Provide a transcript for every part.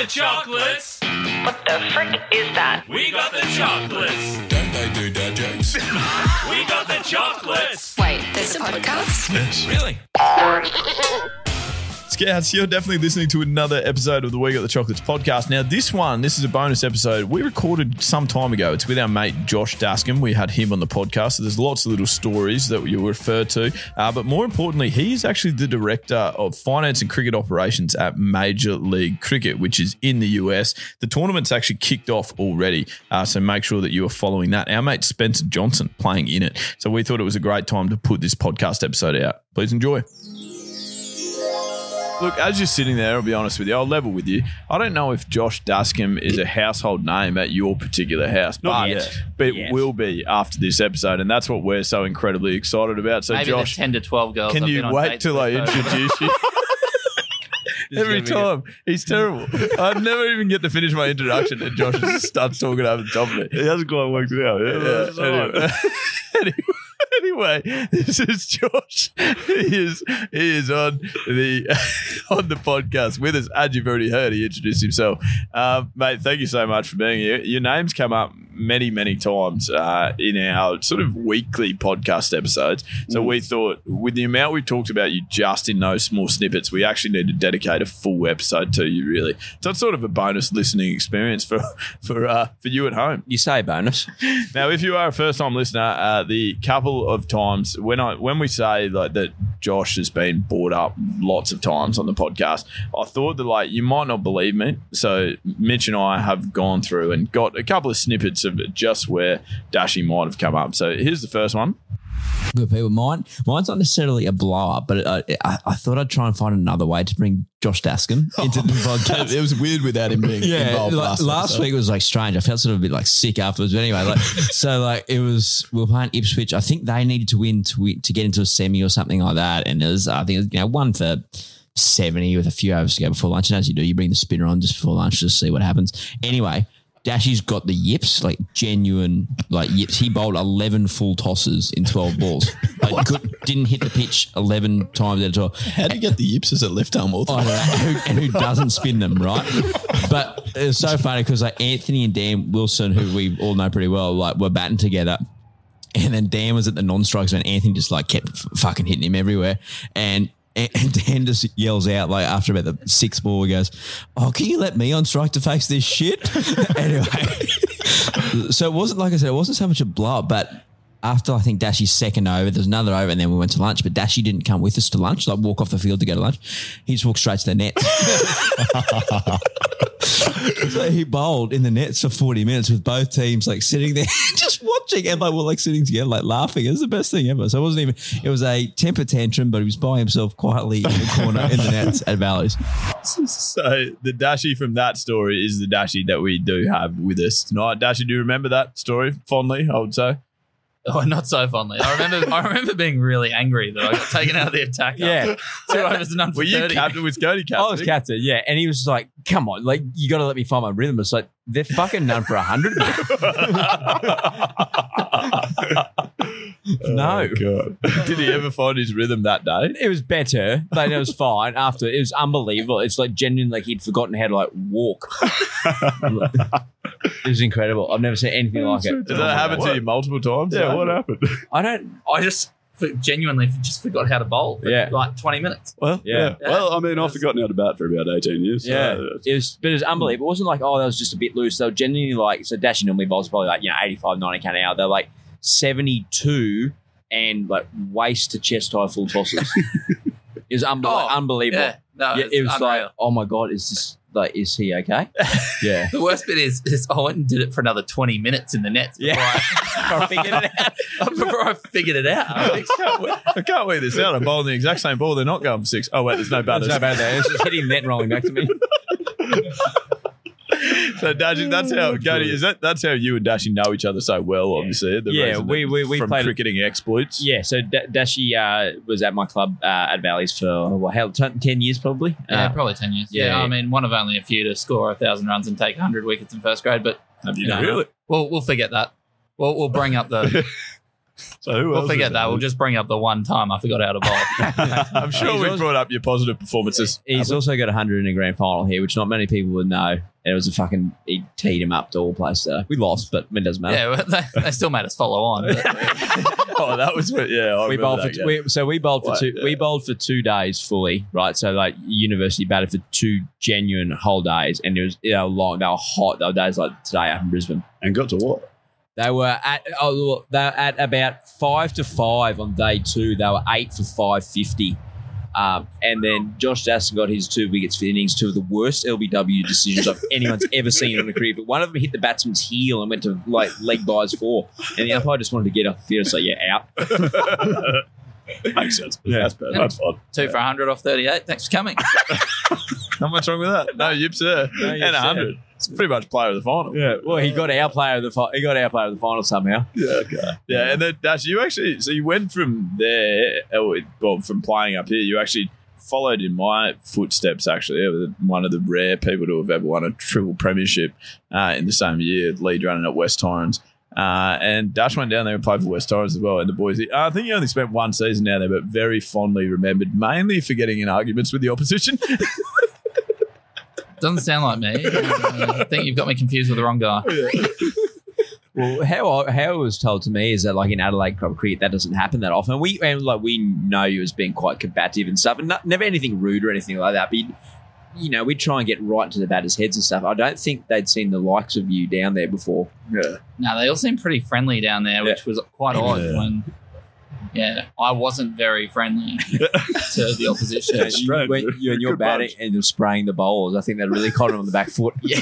The chocolates. What the frick is that? We got the chocolates. Don't they do dad jokes? We got the chocolates. Wait, there's a podcast? yes. Really? Scouts, you're definitely listening to another episode of the We Got the Chocolates podcast. Now, this one, this is a bonus episode we recorded some time ago. It's with our mate Josh Dascombe. We had him on the podcast. So there's lots of little stories that you'll refer to. Uh, but more importantly, he's actually the director of finance and cricket operations at Major League Cricket, which is in the US. The tournament's actually kicked off already. Uh, so make sure that you are following that. Our mate Spencer Johnson playing in it. So we thought it was a great time to put this podcast episode out. Please enjoy. Look, as you're sitting there, I'll be honest with you, I'll level with you. I don't know if Josh Dascombe is a household name at your particular house, Not but, yet. but it Yet. will be after this episode, and that's what we're so incredibly excited about. So, Maybe Josh, the 10 to 12 girls. can I've you been on wait dates till I with over- introduce you? Every time. He's terrible. I never even get to finish my introduction, and Josh just starts talking over the top of it. He hasn't quite worked it out. Yeah, Yeah, uh, anyway, anyway, anyway, this is Josh. He is he is on the on the podcast with us. As you've already heard, he introduced himself, uh, mate. Thank you so much for being here. Your name's come up many many times uh, in our sort of weekly podcast episodes. So we thought, with the amount we've talked about you just in those small snippets, we actually need to dedicate a full episode to you. Really, so it's sort of a bonus listening experience for for uh, for you at home. You say bonus. Now, if you are a first time listener, uh, the couple of times when I when we say like that Josh has been brought up lots of times on the podcast, I thought that like you might not believe me. So Mitch and I have gone through and got a couple of snippets of just where Dashy might have come up. So here's the first one. Good people. Mine, mine's not necessarily a blow up, but uh, I, I thought I'd try and find another way to bring Josh Dascombe into the podcast. it was weird without him being Yeah, involved like, last, last, week was like strange. I felt sort of a bit like sick afterwards. But anyway, like so, like it was we were playing Ipswich. I think they needed to win to win, to get into a semi or something like that. And it was I think it was, you know one for seventy with a few hours to go before lunch. And as you do, you bring the spinner on just before lunch to see what happens. Anyway. Dashy's got the yips, like genuine, like yips. He bowled eleven full tosses in twelve balls. Like, could, didn't hit the pitch eleven times at a time. How do you get the yips as a left arm oh, don't know, and who doesn't spin them, right? But it's so funny because like Anthony and Dan Wilson, who we all know pretty well, like were batting together. And then Dan was at the non-strikes and Anthony just like kept f- fucking hitting him everywhere. And and Dan just yells out like after about the sixth ball, he goes, "Oh, can you let me on strike to face this shit?" anyway, so it wasn't like I said, it wasn't so much a blow but after I think Dashy's second over, there's another over, and then we went to lunch. But Dashy didn't come with us to lunch, like walk off the field to go to lunch. He just walked straight to the net. so he bowled in the nets for 40 minutes with both teams like sitting there just watching and like we're like sitting together like laughing. It was the best thing ever. So it wasn't even it was a temper tantrum, but he was by himself quietly in the corner in the nets at Valleys. So the Dashy from that story is the Dashy that we do have with us tonight. Dashy, do you remember that story fondly? I would say. Oh, not so fondly. I remember I remember being really angry that I got taken out of the attack. Yeah. Two overs and none for Were you 30. captain? Was Cody captain? I was captain, yeah. And he was like, come on, like, you got to let me find my rhythm. It's like, they're fucking none for a 100. no. Oh, God. Did he ever find his rhythm that day? It was better, but it was fine. After it was unbelievable. It's like genuinely like he'd forgotten how to like walk. it was incredible. I've never seen anything like it. Did that happen to you multiple times? Yeah, what happened? I don't. I just genuinely just forgot how to bowl for Yeah. like 20 minutes. Well, Yeah. yeah. Well, I mean, I've forgotten how to bat for about 18 years. so Yeah, it's- it was, but it was unbelievable. It wasn't like oh, that was just a bit loose. They were genuinely like so. Dashy normally bowls probably like you know 85, 90 k an hour. They're like seventy two and like waist to chest high full tosses. it was unbe- Oh, unbelievable. Yeah, no, Yeah, it's it was unreal. like, oh my god, is this like, is he okay? yeah. The worst bit is, is I went and did it for another 20 minutes in the nets before, Yeah. I, figured it out. before I figured it out. I can't, wait, I can't wait this out. I'm bowling the exact same ball. They're not going for six. Oh, wait, there's no batters. There's no bad there. It's just hitting net and rolling back to me. So Dashy, that's how Gody is that that's how you and Dashy know each other so well, obviously. The Yeah, reason we- that- we- we from played- cricketing exploits. Yeah, so D- Dashy uh, was at my club uh, at Valleys for well, hell, t- ten years probably. Yeah, Uh, probably 10 years. yeah, Yeah, yeah. I mean, one of only a few to score a 1,000 runs and take 100 wickets in first grade, but Have you you know, really? we'll, we'll forget that. We'll, we'll bring up the. So who we'll else forget that. We'll just bring up the one time I forgot how to bowl. I'm sure He's we also- brought up your positive performances. He's also got 100 in a grand final here, which not many people would know. And It was a fucking, he teed him up to all place. So uh, we lost, but it doesn't matter. yeah, well, they, they still made us follow on. oh, that was what, yeah. I we bowled for that t- game. we, so we bowled for Right, two yeah. we bowled for two days fully right so like university batted for two genuine whole days and it was you know long they were hot they were days like today up in Brisbane And got to what? They were at oh they were at about five to five on day two they were eight for five fifty um, and then Josh Dasson got his two wickets for innings, two of the worst LBW decisions I've anyone's ever seen in a career. But one of them hit the batsman's heel and went to like leg byes four, and the umpire just wanted to get off the field. So yeah, out. Makes sense. Yeah, That's better. That's fun. Two for 100 off 38. Thanks for coming. Not much wrong with that. No yips there. No yips and a hundred. It's pretty much player of the final. Yeah, well, he got our player of the fi- he got our player of the final somehow. Yeah, okay. Yeah, and then Dash, you actually so you went from there, oh, well, from playing up here, you actually followed in my footsteps. Actually, one of the rare people to have ever won a triple premiership uh, in the same year. Lead running at West Torrens. Uh, and Dash went down there and played for West Torrens as well. And the boys, I think he only spent one season down there, but very fondly remembered, mainly for getting in arguments with the opposition. Doesn't sound like me. Uh, I think you've got me confused with the wrong guy. Well, how how it was told to me is that like in Adelaide club cricket that doesn't happen that often. We and like we know you as being quite combative and stuff, and not, never anything rude or anything like that. But you, you know, we'd try and get right into the batters' heads and stuff. I don't think they'd seen the likes of you down there before. yeah. No, they all seem pretty friendly down there, which was quite odd Yeah. when, yeah, I wasn't very friendly to the opposition. You, you, when you and your Good batting and you're spraying the bowls. I think that really caught him on the back foot. Yeah.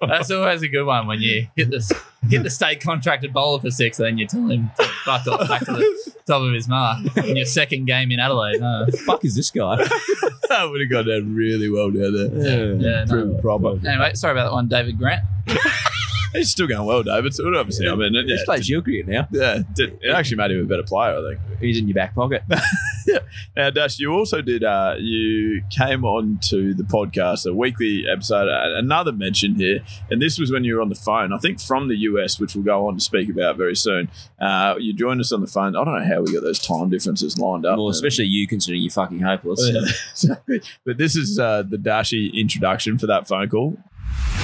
That's always a good one when you hit the hit the state contracted bowler for six, and then you tell him to fuck off back to the top of his mark in your second game in Adelaide. No. fuck is this guy? that would have gone down really well down there. Yeah, no. Proper. Anyway, sorry about that one, David Grant. He's still going well, David. So obviously, I mean, it, He yeah, plays shield cricket now. yeah, it it actually made him a better player, I think. He's in your back pocket. yeah. Now, Dash, you also did. Uh, you came on to the podcast, a weekly episode. Uh, another mention here, and this was when you were on the phone. I think from the US, which we'll go on to speak about very soon. Uh, you joined us on the phone. I don't know how we got those time differences lined up. Well, especially you considering you're fucking hopeless. Yeah. But this is uh, the Dashy introduction for that phone call.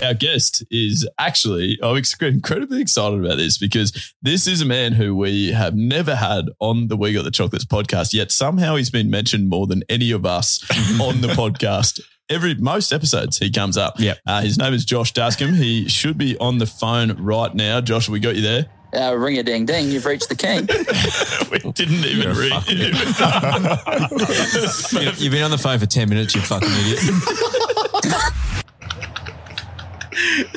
Our guest is actually, I'm incredibly excited about this because this is a man who we have never had on the We Got the Chocolates podcast, yet somehow he's been mentioned more than any of us on the podcast. Every most episodes he comes up. Yep. Uh, his name is Josh Dascombe. He should be on the phone right now. Josh, we got you there. Uh, ring a ding ding, you've reached the king. we didn't even You're a read. You- You've been on the phone for 10 minutes, you fucking idiot.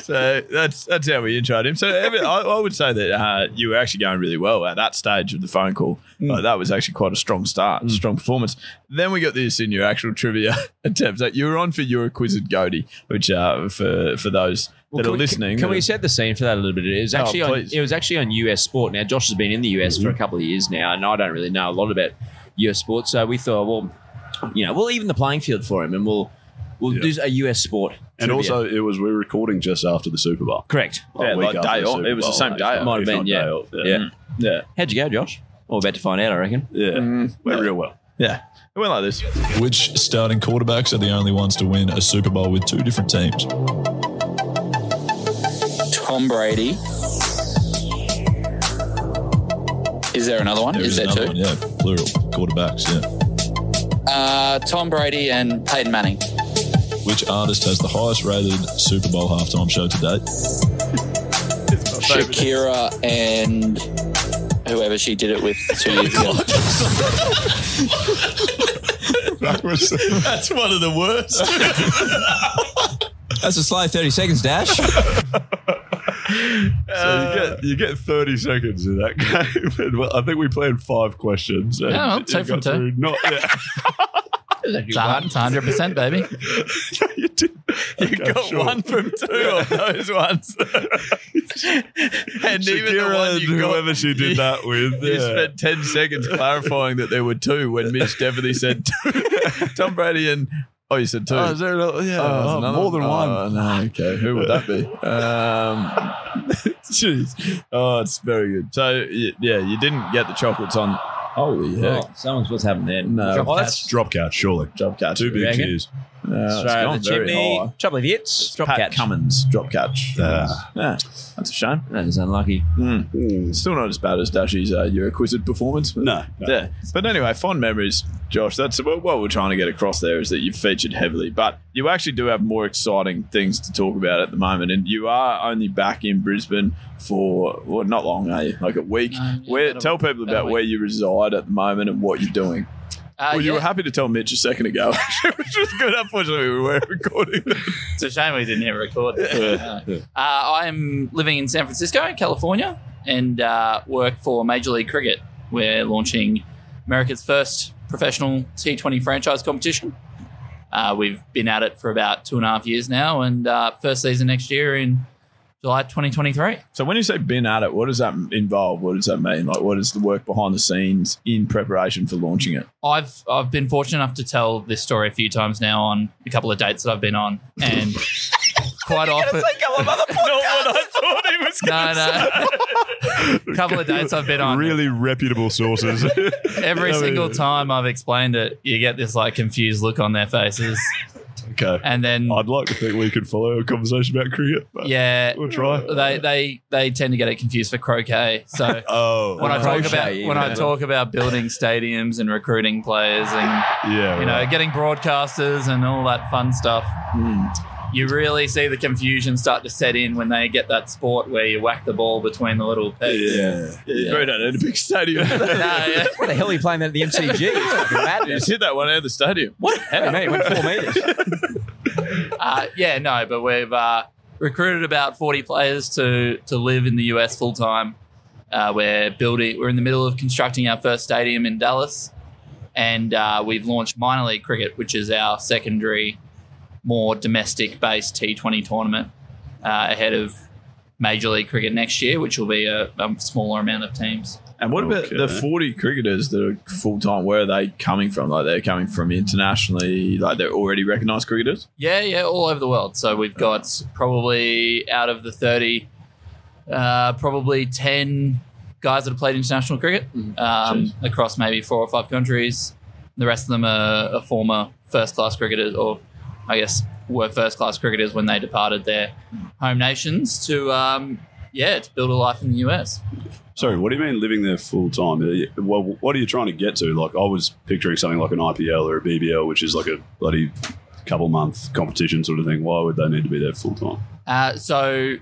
So that's that's how we introed him. So every, I, I would say that uh, you were actually going really well at that stage of the phone call. Like, that was actually quite a strong start, strong performance. Then we got this in your actual trivia attempt. Like, you were on for your quizzed Goaty, which uh, for for those Well, that are we- listening, Can, we uh, set the scene for that a little bit? It was Oh, actually on, it was actually on US Sport. Now Josh has been in the US for a couple of years now, and I don't really know a lot about US Sport. So we thought, well, you know, we'll even the playing field for him, and we'll we'll Yeah. do a US Sport. And trivia. also, it was we were recording just after the Super Bowl. correct. Yeah, like day the on. Super It was the same day not- on. Might have been, not yeah. Yeah. yeah, How'd you go, Josh? Well, about to find out, I reckon. Yeah. Went real well. yeah. It went like this. Which starting quarterbacks are the only ones to win a Super Bowl with two different teams? Tom Brady. Is there another one? There is is there another two? one, yeah, plural quarterbacks, yeah. Uh, Tom Brady and Peyton Manning. Which artist has the highest rated Super Bowl halftime show to date? Shakira and whoever she did it with two oh years ago. backwards. That's one of the worst. That's a slow 30 seconds, Dash. So you get you get 30 seconds in that game. And well, I think we played five questions. and Yeah, well, you two from got two. through Not, yeah. It's 100%, baby. you did. You Okay, got sure. one from two of those ones. and even the one you got, whoever she did that with. You yeah. spent 10 seconds clarifying that there were two when Mitch definitely said two. Tom Brady and. Oh, you said two. Oh, is there yeah, Oh, oh, more than one. Oh, no, okay. Who would that be? Um, jeez. Oh, it's very good. So, yeah, you didn't get the chocolates on. Holy heck. Oh, someone's what's happened there. No. Drop catch. Drop catch, surely. Drop catch. Two big reckon? cheers. Uh, it's Straight gone up the very chimney. high. Couple of hits. Drop Pat catch. Cummins, drop catch. Yeah. Yeah, that's a shame. That is unlucky. Still not as bad as Dashy's uh, Euroquizid performance. but- No, no. Yeah. But anyway, fond memories, Josh. That's what what we're trying to get across there is that you've featured heavily, but you actually do have more exciting things to talk about at the moment. And you are only back in Brisbane for, well, not long, are you? Like a week. No, where, a- tell people about about week. where you reside at the moment and what you're doing. Uh, well, you yeah. were happy to tell Mitch a second ago, which was good. Unfortunately, we were recording. It's a shame we didn't hit record. Uh, I'm living in San Francisco, California, and uh, work for Major League Cricket. We're launching America's first professional T20 franchise competition. Uh, we've been at it for about two and a half years now, and uh, first season next year in July 2023. So when you say been at it, what does that involve? What does that mean? Like, what is the work behind the scenes in preparation for launching it? I've I've been fortunate enough to tell this story a few times now on a couple of dates that I've been on, and quite often. Not what I thought he was No, no. a couple of dates I've been on. Really reputable sources. Every I mean- single time I've explained it, you get this like confused look on their faces, okay. and then I'd like to think we could follow a conversation about cricket. But yeah, We'll try. They they they tend to get it confused for croquet. So Oh. when I talk crochet, about even when I talk about building stadiums and recruiting players and yeah. you know getting broadcasters and all that fun stuff. Hmm. You really see the confusion start to set in when they get that sport where you whack the ball between the little pegs. Yeah. yeah. You probably don't need a big stadium. No, yeah. What the hell are you playing that at the MCG? It's fucking You madness. hit that one out of the stadium. What? Hey, mate, it went four metres. Uh, yeah, no, but we've uh, recruited about 40 players to to live in the US full time. Uh, we're building. We're in the middle of constructing our first stadium in Dallas, and uh, we've launched minor league cricket, which is our secondary, more domestic based T20 tournament uh, ahead of Major League Cricket next year, which will be a, a smaller amount of teams. And what about the 40 cricketers that are full time? Where are they coming from? Like they're coming from internationally, like they're already recognised cricketers? Yeah, yeah, all over the world. So we've got probably out of the 30, uh, probably 10 guys that have played international cricket um, across maybe four or five countries. The rest of them are, are former first class cricketers, or I guess were first class cricketers when they departed their home nations to, um, yeah, to build a life in the US. Sorry, what do you mean living there full time? What, what are you trying to get to? Like, I was picturing something like an IPL or a BBL, which is like a bloody couple month competition sort of thing. Why would they need to be there full time? Uh, so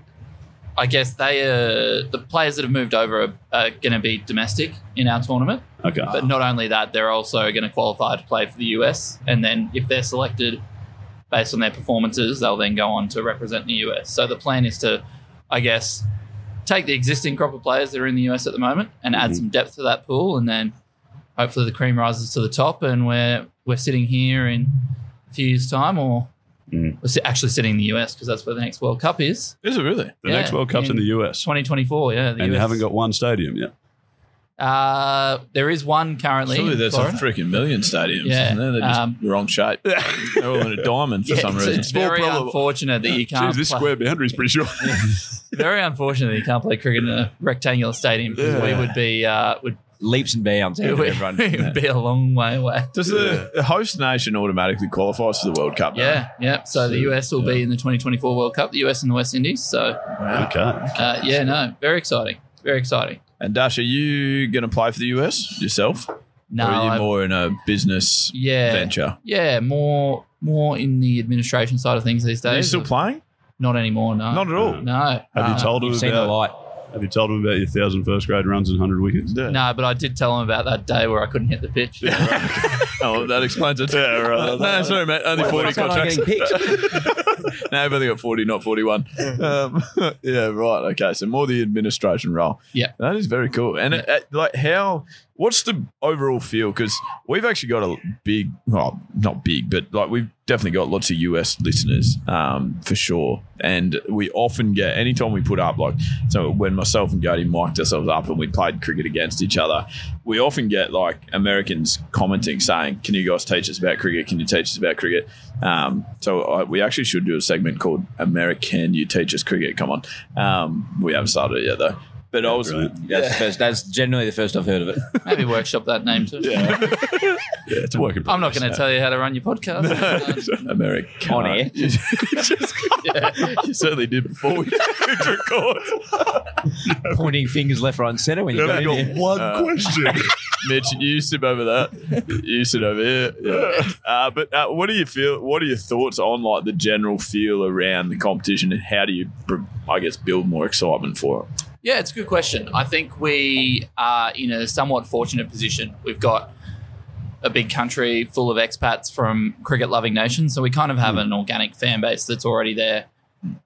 I guess they uh, the players that have moved over are, are going to be domestic in our tournament. Okay. But not only that, they're also going to qualify to play for the US. And then if they're selected based on their performances, they'll then go on to represent the US. So the plan is to, I guess, take the existing crop of players that are in the US at the moment and add some depth to that pool. And then hopefully the cream rises to the top and we're, we're sitting here in a few years' time or Mm. we're actually sitting in the US because that's where the next World Cup is. Is it really? The Yeah, next World Cup's in, in the US. 2024, yeah. The and you US. haven't got one stadium yet. Uh, there is one currently. Surely in there's a freaking million stadiums. Yeah, isn't there? They're just um, wrong shape. They're all in a diamond for Yeah, some it's, reason. it's very unfortunate that you can't. Jeez, this play, square is pretty short. very unfortunate that you can't play cricket in a rectangular stadium because we would be uh, would Leaps and bounds out it would, everyone. it would be a long way away. Does the, the host nation automatically qualify for the World Cup? though? Yeah, yeah. So the US will be in the 2024 World Cup. The US and the West Indies. So okay. uh, yeah, no, very exciting, very exciting. And Dash, are you going to play for the US yourself? No, or are you I'm- more in a business yeah, venture? yeah, more more in the administration side of things these days. Are you still playing? Not anymore. No, Not at all. No. Have you Uh, told her You've seen the about? light. Have you told them about your thousand first grade runs and hundred wickets? No, but I did tell him about that day where I couldn't hit the pitch. Oh, that explains it. Yeah, right. no, sorry, mate. Only Wait, 40 what's going on contracts. getting picked? no, I've only got 40, not 41. Um, yeah, right. Okay. So more the administration role. Yeah. That is very cool. And it, it- like, how, what's the overall feel? Because we've actually got a big, well, not big, but like we've definitely got lots of US listeners um, for sure. And we often get, anytime we put up, like, so when myself and Gody mic'd ourselves up and we played cricket against each other, we often get like Americans commenting saying, Can you guys teach us about cricket? Can you teach us about cricket? Um, so I, we actually should do a segment called American You Teach Us Cricket. Come on. Um, we haven't started it yet though. But I was, brilliant. That's, the first, that's generally the first I've heard of it. Maybe workshop that name too. Yeah, it's a work in I'm not going to tell you how to run your podcast. American. On air. You, just- yeah, you certainly did before we clicked record. Pointing fingers left, right, and centre when you got in here. one Uh, question. Mitch, you sit over that. You sit over here. Yeah. Uh, but uh, what do you feel? What are your thoughts on like the general feel around the competition, and how do you, I guess, build more excitement for it? Yeah, it's a good question. I think we are in a somewhat fortunate position. We've got a big country full of expats from cricket loving nations. So we kind of have an organic fan base that's already there.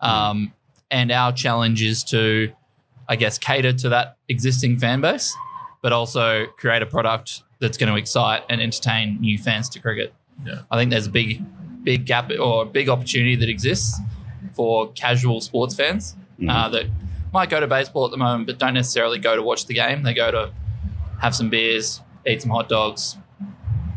Um, and our challenge is to, I guess, cater to that existing fan base, but also create a product that's going to excite and entertain new fans to cricket. Yeah. I think there's a big, big gap or a big opportunity that exists for casual sports fans uh, that might go to baseball at the moment, but don't necessarily go to watch the game. They go to have some beers, eat some hot dogs,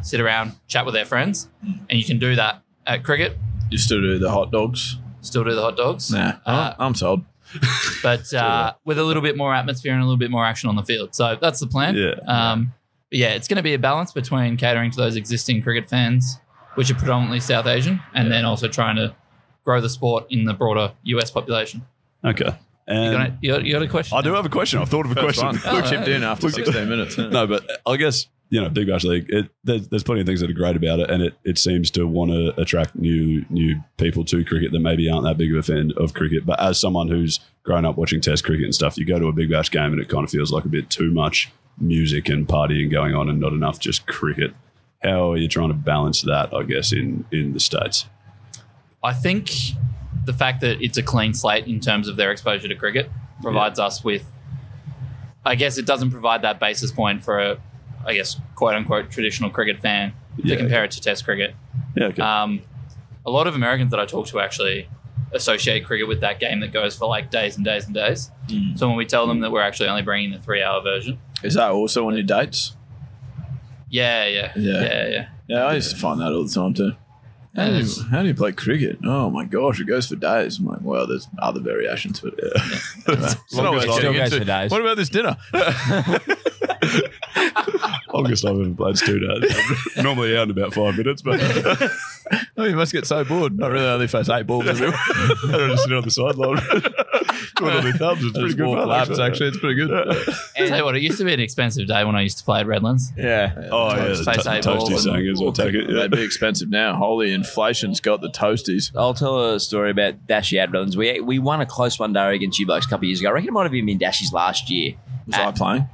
sit around, chat with their friends, and you can do that at cricket. You still do the hot dogs? Still do the hot dogs, Nah, Uh, I'm sold. but uh, with a little bit more atmosphere and a little bit more action on the field. So that's the plan. Yeah. Um, but yeah, it's going to be a balance between catering to those existing cricket fans, which are predominantly South Asian, and then also trying to grow the sport in the broader US population. Okay. You And got, a, you, got, you got a question? I do have a question. I've thought of a question. Oh, we chipped in after 16 minutes. no, but I guess you know, Big Bash League. It, there's, there's plenty of things that are great about it, and it, it seems to want to attract new new people to cricket that maybe aren't that big of a fan of cricket. But as someone who's grown up watching Test cricket and stuff, you go to a Big Bash game and it kind of feels like a bit too much music and partying going on, and not enough just cricket. How are you trying to balance that? I guess in in the states. I think the fact that it's a clean slate in terms of their exposure to cricket provides us with, I guess it doesn't provide that basis point for a, I guess, quote unquote, traditional cricket fan to Yeah, compare it to Test cricket. Yeah. Okay. Um, a lot of Americans that I talk to actually associate cricket with that game that goes for like days and days and days. So when we tell them that we're actually only bringing the three hour version, Is that also on your dates? yeah, yeah, Yeah. yeah, yeah. Yeah, I used to find that all the time too. How do, you, how do you play cricket? Oh my gosh, it goes for days. I'm like, well, there's other variations, but yeah. It's not Longest worth still goes for days. What about this dinner? Longest I've ever played is two days. Normally out in about five minutes, but oh, you must get so bored. Not really, only face eight balls everywhere. I don't just sit on the sideline. Twiddle my thumbs. It's pretty good walk fun, laps, actually. It's pretty good. I'll tell you what, it used to be an expensive day when I used to play at Redlands. Yeah. Oh yeah, Toast- the face to- eight balls toasty and- sangers. I'll take it. Yeah. They'd be expensive now. Holy inflation's got the toasties. I'll tell a story about Dashy at Redlands. We we won a close one day against you blokes a couple of years ago. I reckon it might have even been Dashy's last year. Was I playing?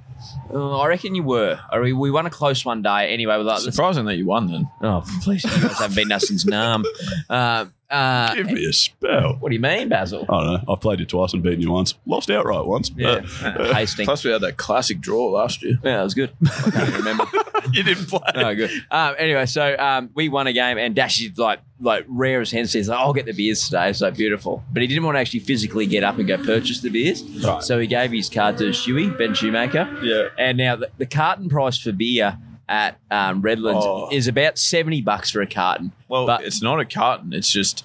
Uh, I reckon you were. Or we, we won a close one day. Anyway, we're like, Surprising that you won then. oh, please, you guys haven't beaten us since Nam. Uh, uh, Give me a spell. what do you mean, Basil? I don't know. I've played you twice and beaten you once. Lost outright once. Yeah, Uh, Hastings. Plus, we had that classic draw last year. Yeah, it was good. I can't remember. you didn't play. No, good. Um, anyway, so um, we won a game, and Dashy's like like rare as hen's teeth. Like, I'll get the beers today. It's so beautiful. But he didn't want to actually physically get up and go purchase the beers. Right. So he gave his card to Shuey, Ben Shoemaker. Yeah. And now the, the carton price for beer at um, Redlands Oh. is about seventy bucks for a carton. Well, But- it's not a carton. It's just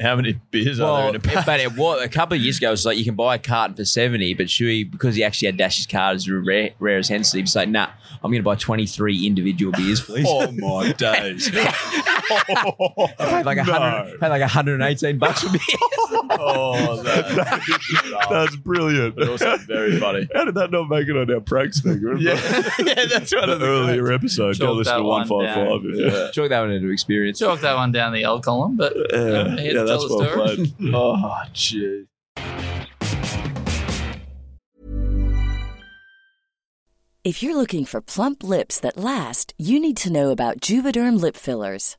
how many beers are there in a pack? but it was a couple of years ago. It was like you can buy a carton for seventy, but Shuey, because he actually had Dash's card as rare, rare as hen's teeth, he's like, "Nah, I'm going to buy twenty three individual beers, please." oh my days! paid like a hundred, paid like hundred and eighteen bucks for beer. oh, that, That's brilliant. but also very funny. How did that not make it on our pranks thing? Yeah, yeah, that's one The of the earlier episode. Go Chalk listen to 155. Yeah. Chalk that one into experience. Chalk that one down the L column, but uh, here yeah, to tell the well story. oh, jeez. If you're looking for plump lips that last, you need to know about Juvederm lip fillers.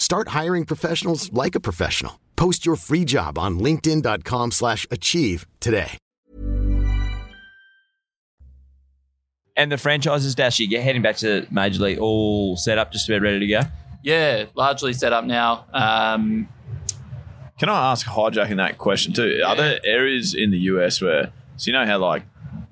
Start hiring professionals like a professional. Post your free job on linkedin.com/achieve slash achieve today. And the franchises, Dash, you get heading back to Major League, all set up, just about ready to go. Yeah, largely set up now. Um, Can I ask hijacking that question too? Are there areas in the US where so you know how like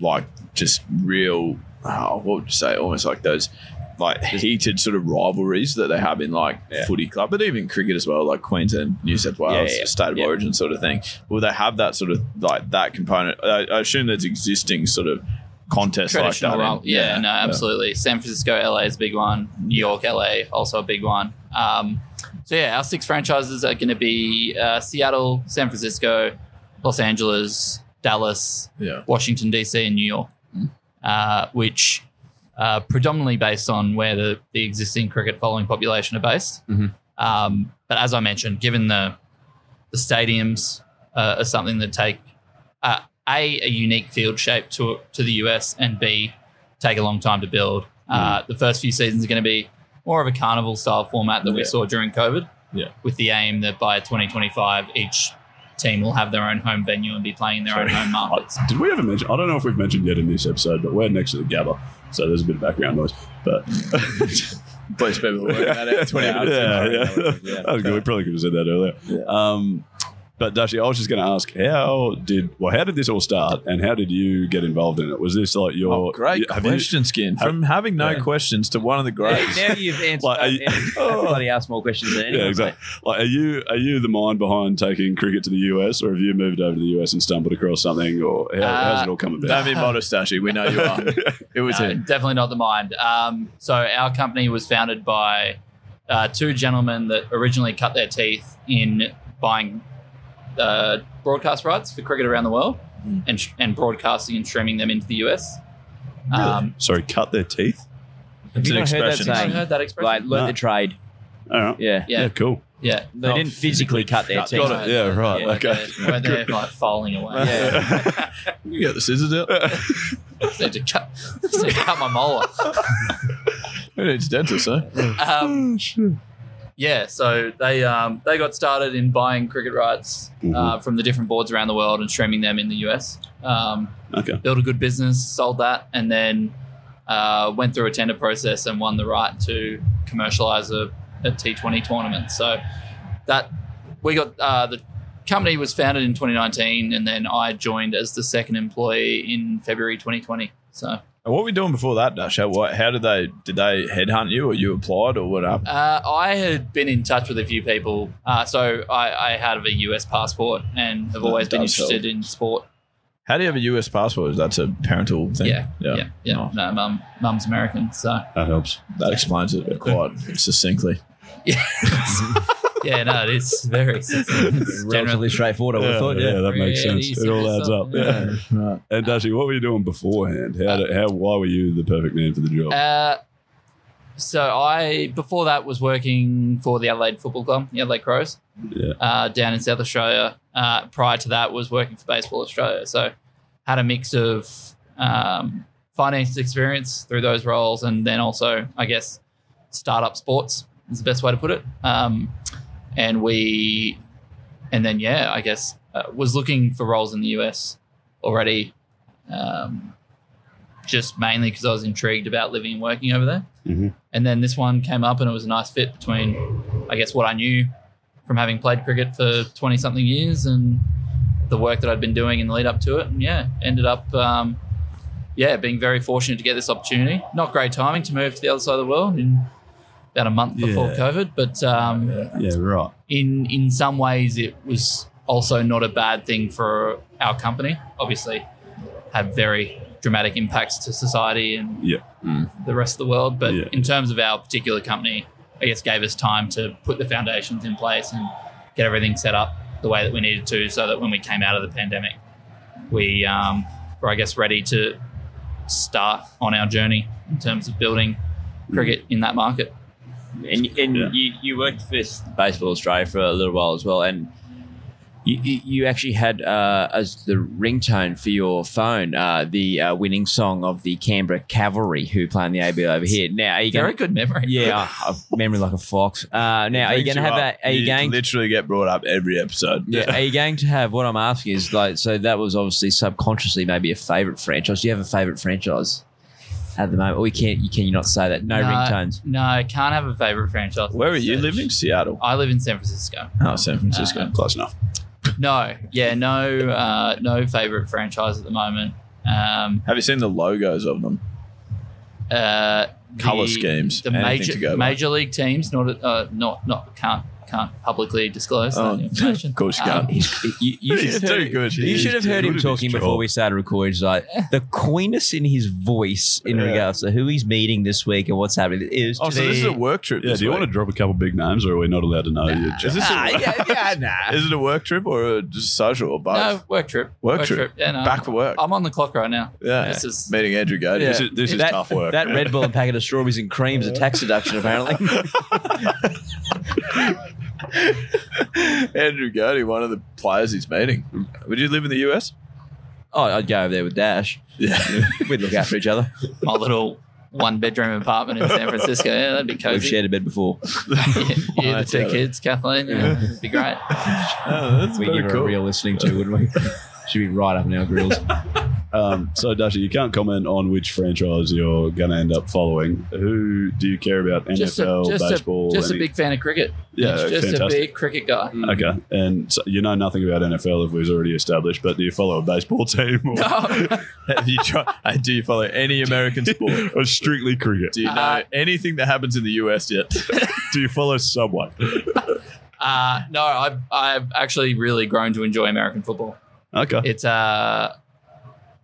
like just real oh, what would you say almost like those like heated sort of rivalries that they have in like footy club, but even cricket as well, like Queensland, New South Wales, Yeah, yeah, state of yeah. origin sort of thing. Will they have that sort of like that component? I, I assume there's existing sort of contests like that. traditional role. Yeah, no, absolutely. San Francisco, LA is a big one. New York, LA, also a big one. Um, so yeah, our six franchises are going to be uh, Seattle, San Francisco, Los Angeles, Dallas, Yeah. Washington DC, and New York, uh, which are predominantly based on where the, the existing cricket following population are based. Mhm. Um, but as I mentioned, given the the stadiums uh, are something that take uh, a a unique field shape to to the US and b take a long time to build. Uh, the first few seasons are going to be more of a carnival style format that we saw during COVID, Yeah. with the aim that by 2025 each team will have their own home venue and be playing in their own home markets. Did we ever mention? I don't know if we've mentioned yet in this episode, but we're next to the Gabba, so there's a bit of background noise. But Please people work that out. Twenty minutes. yeah, in. yeah. that was good. We probably could have said that earlier. Um, but Dashy, I was just going to ask, how did well, how did this all start, and how did you get involved in it? Was this like your Oh, great you- question, Skin. have- From having no Yeah. questions to one of the greats. now you've answered Like, are you- uh, bloody ask more questions than anyone. Yeah, exactly. Like, are you are you the mind behind taking cricket to the US, or have you moved over to the US and stumbled across something, or how, how's it all come about? Don't be modest, Dashy. We know you are. It was No, him. definitely not the mind. Um, so our company was founded by uh, two gentlemen that originally cut their teeth in buying uh, broadcast rights for cricket around the world and, and broadcasting and streaming them into the US. Um, Sorry, cut their teeth. Have It's you an not heard that expression. saying? heard that expression? Like, learn No. the trade. All right. Yeah. Yeah. Yeah, cool. yeah. They didn't physically cut their teeth. Got it. Yeah, right. Yeah, okay. they're- When they're like falling away. Yeah. You get the scissors out. Just need to cut, just need to cut my molar. Who needs dentists, eh? Um, yeah, so they um, they got started in buying cricket rights uh, from the different boards around the world and streaming them in the US. Um, Okay. built a good business, sold that, and then uh, went through a tender process and won the right to commercialize a, a T20 tournament. So that we got uh, the company was founded in 2019, and then I joined as the second employee in February 2020. So And what were we doing before that, Dash? How, what, how did they did they headhunt you, or you applied, or what happened? Uh, I had been in touch with a few people. Uh, so I, I had a US passport and have always been does help. interested in sport. How do you have a US passport? That's a parental thing. Yeah, yeah, yeah. Oh, No, mum, mum's American, so That helps. that explains it quite succinctly. yeah, yeah. No, it is very. It's generally, straightforward, I would have thought. yeah, Yeah. that makes Yeah, sense. It all adds up. solve. Yeah. Right. And Dashy, what were you doing beforehand? How, did, how why were you the perfect man for the job? uh, so I before that was working for the Adelaide Football Club, the Adelaide Crows, Yeah. uh, down in South Australia. Uh, prior to that, was working for Baseball Australia. So had a mix of um, finance experience through those roles, and then also, I guess, startup sports is the best way to put it. Um, and we, and then yeah, I guess uh, was looking for roles in the US already. Um, just mainly because I was intrigued about living and working over there. Mhm. And then this one came up, and it was a nice fit between, I guess, what I knew from having played cricket for 20 something years and the work that I'd been doing in the lead up to it. And yeah, ended up, um, yeah, being very fortunate to get this opportunity. Not great timing to move to the other side of the world in about a month before Yeah. COVID, but um, Yeah, right. in in some ways it was also not a bad thing for our company. Obviously, had very dramatic impacts to society and Yeah. the rest of the world. But Yeah. in terms of our particular company, I guess gave us time to put the foundations in place and get everything set up the way that we needed to, so that when we came out of the pandemic, we um, were, I guess, ready to start on our journey in terms of building cricket in that market. And, and you, you worked for Baseball Australia for a little while as well, and you, you you actually had uh, as the ringtone for your phone uh, the uh, winning song of the Canberra Cavalry, who play in the ABL over here. Now, are you Very going? good memory. Yeah, uh, memory like a fox. Uh, now, are you going to have that? Are you going? literally get brought up every episode? Yeah, are you going to have what I'm asking is like so that was obviously subconsciously maybe a favorite franchise. Do you have a favorite franchise at the moment? We can't you can you not say that? No, ringtones. No, I can't have a favorite franchise. Where are you living? Seattle. I live in San Francisco. Oh, San Francisco. Uh, Close enough. No, yeah, no, uh, no favorite franchise at the moment. Um, Have you seen the logos of them? uh, Colour the- schemes, the anything major to go major league teams, not uh, not not can't can't publicly disclose Oh, that information. of course you Um, can't. He's, you, you He's should have heard, good. You He's should have heard him good at his talking before we started recording. He's like the queeness in his voice in Yeah. regards to who he's meeting this week and what's happening. It was Oh, so this is a work trip. Yeah, do you week. want to drop a couple big names or are we not allowed to know you? Is this a, Ah, yeah, yeah, nah. is it a work trip or a just social or both? no work trip. Work trip. Yeah, no. Back for work. I'm on the clock right now. yeah. This is Meeting Andrew Gady. Yeah. This is, this is that, tough work. That Red Bull and packet of strawberries and creams a tax deduction apparently. Andrew Gady, one of the players he's meeting. Would you live in the US? oh, I'd go over there with Dash. Yeah. We'd look after each other. my little one bedroom apartment in San Francisco. Yeah, that'd be cozy. We've cozy. shared a bed before. you, the two kids, Kathleen. Yeah, it'd be great. oh, that's we very give her cool. a real listening to, wouldn't we? She'd be right up in our grills. Um, so, Dasha, you can't comment on which franchise you're going to end up following. Who do you care about? Just a, NFL, just baseball? a, just a big fan of cricket. Yeah, just a big cricket guy. Okay, and so you know nothing about NFL, if we've already established. But do you follow a baseball team or, Have you tried, do you follow any American sport? or strictly cricket? Do you know Uh, anything that happens in the US yet? Do you follow someone? Uh, no, I've I've actually really grown to enjoy American football. Okay, It's uh,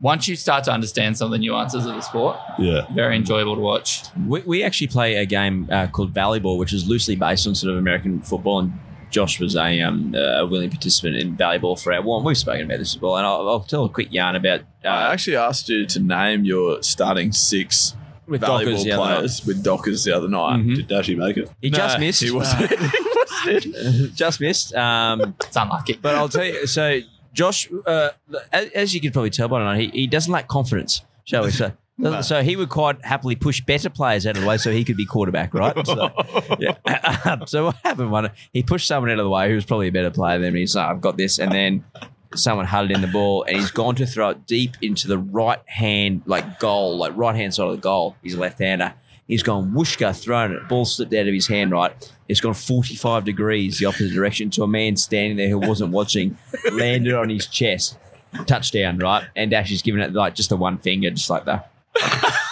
once you start to understand some of the nuances of the sport, yeah, very enjoyable to watch. We, we actually play a game uh, called Volleyball, which is loosely based on sort of American football. And Josh was a, um, a willing participant in volleyball for our one. We've spoken about this as well. And I'll, I'll tell a quick yarn about uh, I actually asked you to name your starting six with valuable Dockers the other night. players with Dockers the other night. Mhm. did Dashy make it? He No, just missed. He wasn't. just missed. Um, It's unlucky. but I'll tell you. So Josh, uh, as, as you could probably tell by now, he, he doesn't lack confidence, shall we say. So he would quite happily push better players out of the way so he could be quarterback, right? So, yeah. so what happened? One, he pushed someone out of the way who was probably a better player than him. He's like, I've got this, and then someone huddled in the ball, and he's gone to throw it deep into the right hand, like goal, like right hand side of the goal. He's a left hander. He's gone whooshka, thrown it. Ball slipped out of his hand, right? It's gone 45 degrees the opposite direction to a man standing there who wasn't watching, landed on his chest. Touchdown, right? And Dash is giving it like just the one finger, just like that.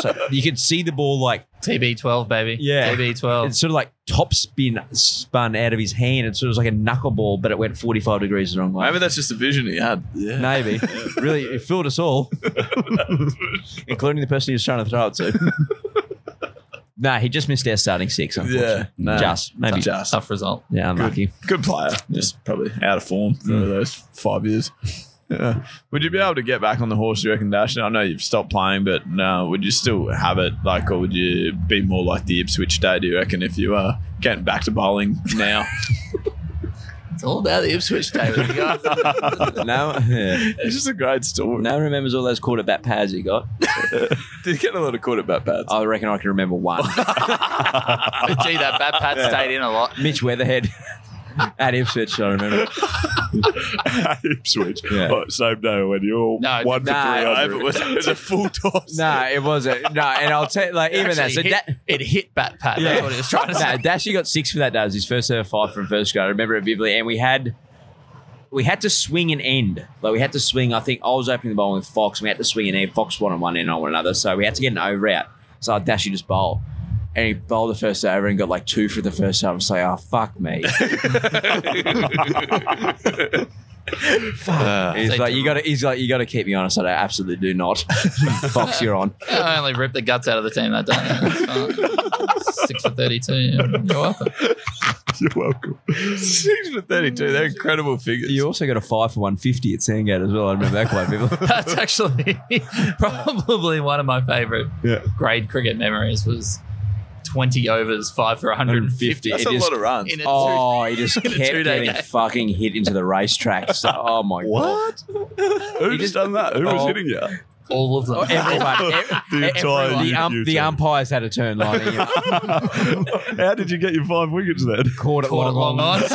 so you could see the ball like TB12, baby. Yeah. TB12. it's sort of like top spin spun out of his hand. It sort of was like a knuckleball, but it went 45 degrees the wrong way. Maybe that's just a vision he had. Yeah. Maybe. really, it fooled us all, including the person he was trying to throw it to. nah, he just missed our starting six, unfortunately. Yeah. No. Just, maybe. Just. Tough result. Yeah, unlucky. Good player. Just probably out of form for mm. those five years. Yeah. Would you be able to get back on the horse, do you reckon, Dash? I know you've stopped playing, but no, would you still have it? Like, or would you be more like the Ipswich day, do you reckon, if you are getting back to bowling now? It's all about the Ipswich day with you guys. no, yeah. it's just a great story. no one remembers all those quarter bat pads he got. Did you get a lot of caught at bat pads? I reckon I can remember one. but Gee, that bat pad stayed in a lot. Mitch Weatherhead at Ipswich, I remember. Ipswich. Yeah. Oh, same day when you're all No, one for no, 300. it was, it was a full toss. no, it wasn't. No, and I'll tell you, like, even that. So Actually, that. hit, it hit bat pad. That's what he was trying to say. No, Dashy got six for that day. It was his first ever five from first grade. I remember it vividly. And we had we had to swing an end. Like we had to swing, I think I was opening the bowl with Fox, and we had to swing an end. Fox one on one end on one another. So we had to get an over out. So Dashy just bowl. And he bowled the first over and got like two for the first time. I was like, oh fuck me. Fuck. Uh, he's like, you gotta he's like, you gotta keep me honest. I don't- absolutely do not. Fox, you're on. I only ripped the guts out of the team that day. That's. Six for 32. yeah. You're welcome. You're welcome. Six for 32. They're incredible figures. You also got a five for one fifty at Sandgate as well. I remember that quite vividly. That's actually probably one of my favorite Yeah. grade cricket memories was 20 overs, five for 150. That's It a just- lot of runs. in a Oh, he just in kept a two-day getting game. fucking hit into the racetrack. So, oh my god! What? Who just done that? Who was Oh. hitting you? All of them. Everyone, The entire the, um, the umpires had a turn lining it. How did you get your five wickets then? Caught it Caught it long, long on. on.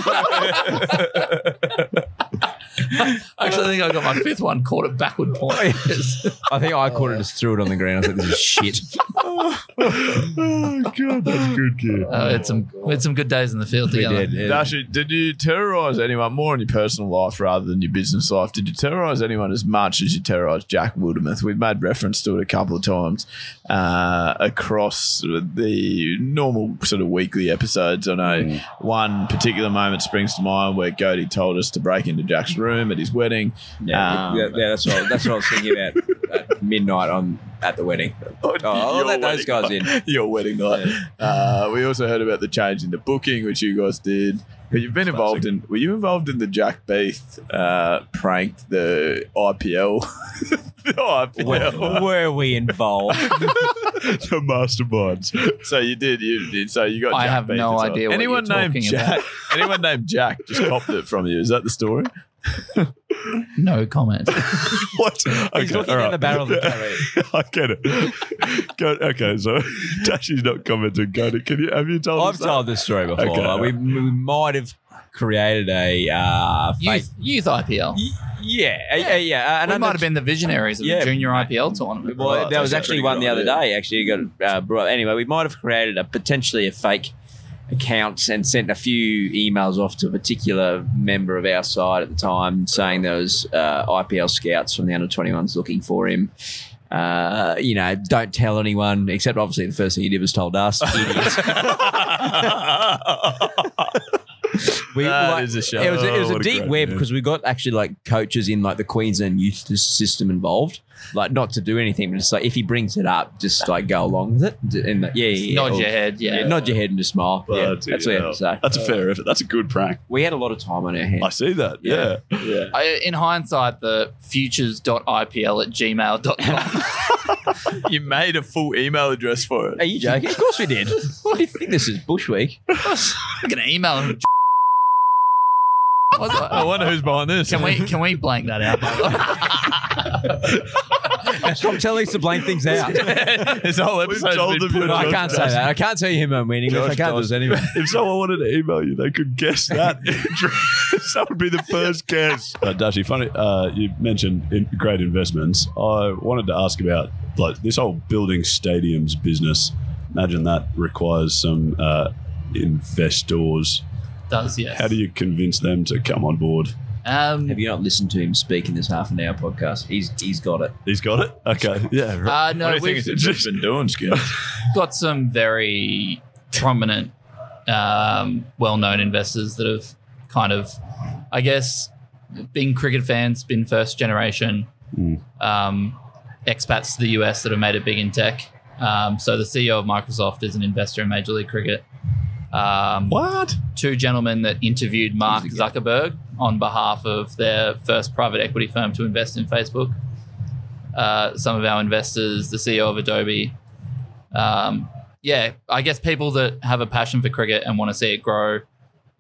Actually, I think I got my fifth one caught at backward point. I think I caught it, just threw it on the ground. I was like, "This is shit." oh god, that's good, kid. Uh, we had some we had some good days in the field We together. did. yeah. Dashy, did you terrorize anyone more in your personal life rather than your business life? Did you terrorize anyone as much as you terrorized Jack Wildermuth? We've made reference to it a couple of times uh, across the normal sort of weekly episodes. I know one particular moment springs to mind where Godey told us to break into Jack's room at his wedding. Yeah, Um, yeah, yeah, that's what that's what I was thinking about at midnight on at the wedding. Oh, I'll let those guys night. in. Your wedding night. Uh, we also heard about the change in the booking, which you guys did. But you've been involved in. Were you involved in the Jack Beath uh, prank, the IPL? the IPL. Were we involved? the masterminds. So you did. You did. So you got. I Jack have Beath no idea what Anyone named talking Jack? about. anyone named Jack just copped it from you? Is that the story? No comment. What? Okay, He's looking all down right. the barrel of the carry. I get it. Go, okay, so Dashy's not commenting. Go to, can you have you told I've us that? told this story before. Okay. Like, we, we might have created a uh, fake. youth, youth IPL. Y- Yeah, yeah, yeah. Uh, and we I might have been the visionaries of Yeah. the junior IPL tournament. Well, Right, there was actually one the other idea. day. Actually, got uh, brought. Anyway, we might have created a potentially a fake account and sent a few emails off to a particular member of our side at the time, saying there was uh, IPL scouts from the under twenty ones looking for him. Uh, you know, don't tell anyone. Except obviously, the first thing he did was told us. Idiots. We, That like, is a show. It was, it was Oh, a what a deep web man. because we got actually like coaches in like the Queensland youth system involved. Like not to do anything, but just like if he brings it up, just like go along with it. And like, yeah, yeah, yeah. Nod Or- your head, yeah. nod your head and just smile. yeah, Bloody that's what you have to say. That's a fair effort. That's a good prank. We had a lot of time on our hands. I see that. Yeah. Yeah. I, in hindsight, the futures.ipl at gmail.com. You made a full email address for it. Are you joking? of course we did. What do you think this is? Bush Week? I'm going to email him. What's that? I wonder who's behind this. Can we can we blank that out? by the way? Stop telling us to blank things out. this whole episode. told them you're I can't say that. I can't tell you him I'm winning. If I can't do this anyway. If someone wanted to email you, they could guess that. that would be the first guess. Uh, Dashy, funny, uh, you mentioned in, great investments. I wanted to ask about like this whole building stadiums business. Imagine that requires some uh, investors. Does yes. How do you convince them to come on board? Um, Have you not listened to him speak in this half an hour podcast? He's he's got it. He's got it. Okay, yeah. right. uh, no, What do you think we've it's just been doing, Skip? got some very prominent, um, well-known investors that have kind of, I guess, been cricket fans, been first generation um, expats to the US that have made it big in tech. Um, so the CEO of Microsoft is an investor in Major League Cricket. Um, what? Two gentlemen that interviewed Mark Zuckerberg on behalf of their first private equity firm to invest in Facebook. Uh, some of our investors, the CEO of Adobe. Um, yeah, I guess people that have a passion for cricket and want to see it grow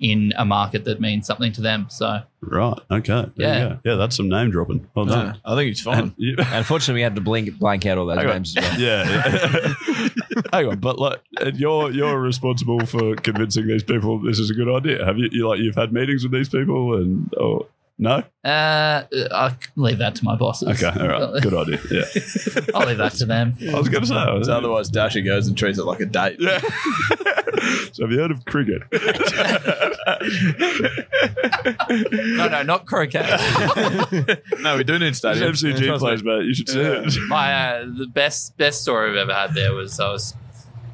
in a market that means something to them. So Right. Okay. There Yeah. Yeah, that's some name dropping. Well done. I think he's fine. You- Unfortunately, we had to blank blank out all those Hang on. names as well. Yeah. yeah. Hang on, but like, and you're you're responsible for convincing these people this is a good idea. Have you? You like you've had meetings with these people and oh no? uh, I'll leave that to my bosses. Okay, all right, good idea. Yeah. I'll leave that to them. I was going to say. I was- otherwise, Dasher goes and treats it like a date. Yeah. so have you heard of cricket? No, no, not croquet. no, we do need stadium. MCG plays, mate. You should see it. My uh, the best best story we've ever had there was I was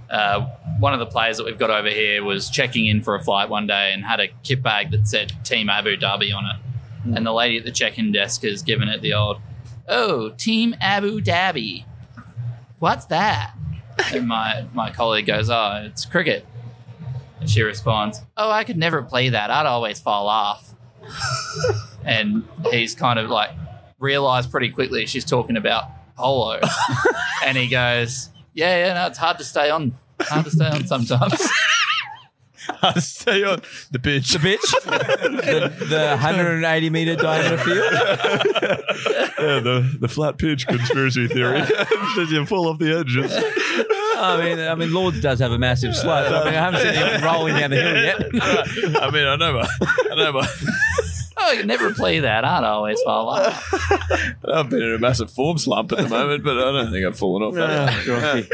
uh, one of the players that we've got over here was checking in for a flight one day and had a kit bag that said Team Abu Dhabi on it, and the lady at the check-in desk has given it the old, "Oh, Team Abu Dhabi, what's that?" And my my colleague goes, "Oh, it's cricket," and she responds, "Oh, I could never play that. I'd always fall off." and he's kind of like realized pretty quickly she's talking about polo. and he goes, Yeah, yeah, no, it's hard to stay on. Hard to stay on sometimes. Stay on the pitch. The pitch, the, the 180 meter diameter field. yeah, the the flat pitch conspiracy theory. Did you fall off the edges? I mean, I mean, Lords does have a massive slope. I mean, I haven't seen him rolling down the hill yet. I mean, I know, my, I know, my, oh, you never play that. I'd always fall off. I've been in a massive form slump at the moment, but I don't think I've fallen off. That.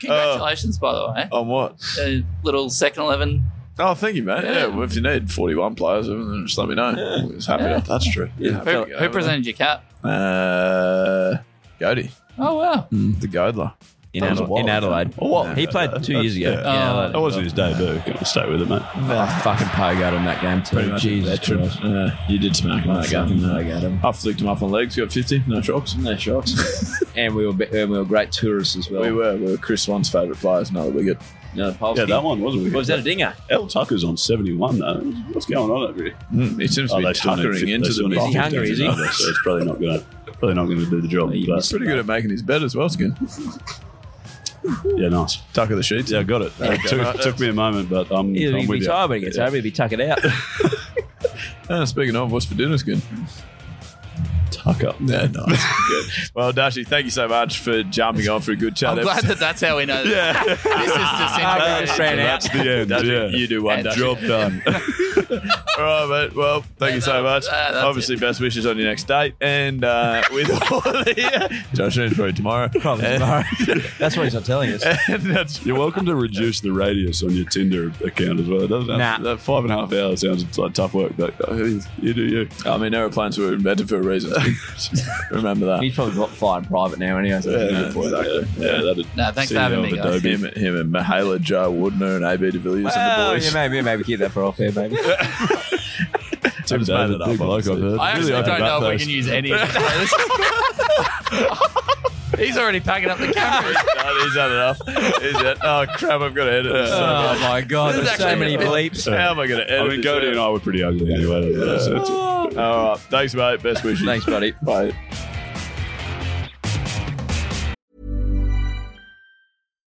Congratulations, by the way. On what? A little second 11. Oh, thank you, mate. Yeah, Yeah. well, if you need 41 players, then just let me know. I was happy Yeah. to. That's true. Yeah, Who, who presented your cap? Uh, Goody, Oh, wow. the Godler. In, That was a Adela- while in. Adelaide. A while He played two years ago. Yeah. in Oh. Adelaide. That wasn't his debut. Can I stay with it, mate? I fucking pogoed him that game too. Pretty much a Jesus veteran. Christ. Uh, you did smack him I that fucking game. pogoed him. I flicked him up on legs, got 50, no shocks. No shocks. And we were be- and we were great tourists as well. we were, we were Chris Swan's favourite players, another wicket. No, Yeah, that one wasn't. wicked. Was that a dinger? L Tucker's on seventy one though. What's going on over here? Mm, he seems to Oh, be they tuckering fif- into the need Is he box. hungry, is he? So it's probably not going to probably not going to do the job. you but- Pretty good at making his bed as well, Skin. yeah, nice. Tucker the sheets. Yeah, I got it. It took, took me a moment, but I'm, He'll I'm be with you. tired when he gets home. He'll be tucking out. Uh, speaking of, what's for dinner, Skin? Tucker. Yeah, nice. Good. Well, Dashy, thank you so much for jumping on for a good chat. I'm glad that that's how we know. Yeah. this is I disintegrated. ran out. That's the end. Dashy, yeah. you do one, And- Job done. All right, mate. Well, thank you so much. Uh, that's Obviously, best wishes on your next date. And uh, with all the. Josh, it's probably tomorrow. Probably And- tomorrow. That's what he's not telling us. That's You're welcome to reduce the radius on your Tinder account as well. It doesn't Nah. that five and a half hours sounds like tough work, but uh, you do you. I mean, aeroplanes were invented for a reason. Remember that. He's probably got flying private now anyway. So Yeah, good point, actually. Yeah, No, thanks for having me, CEO of guys. Him, him and Mihaela, Joe Woodner, and AB de Villiers well, and the boys. yeah, maybe, maybe keep that for off air, maybe. Tim just made it up, big bloke, I've obviously. heard. I actually Really don't know up if we can use any of those. He's already packing up the cameras. no, he's had enough. He's had, oh, crap, I've got to edit this. oh my god, This is there's so actually many a bit- bleeps. How am I going to edit I mean, this Cody out? and I were pretty ugly anyway. So it's- All right. Thanks, mate. Best wishes. Thanks, buddy. Bye.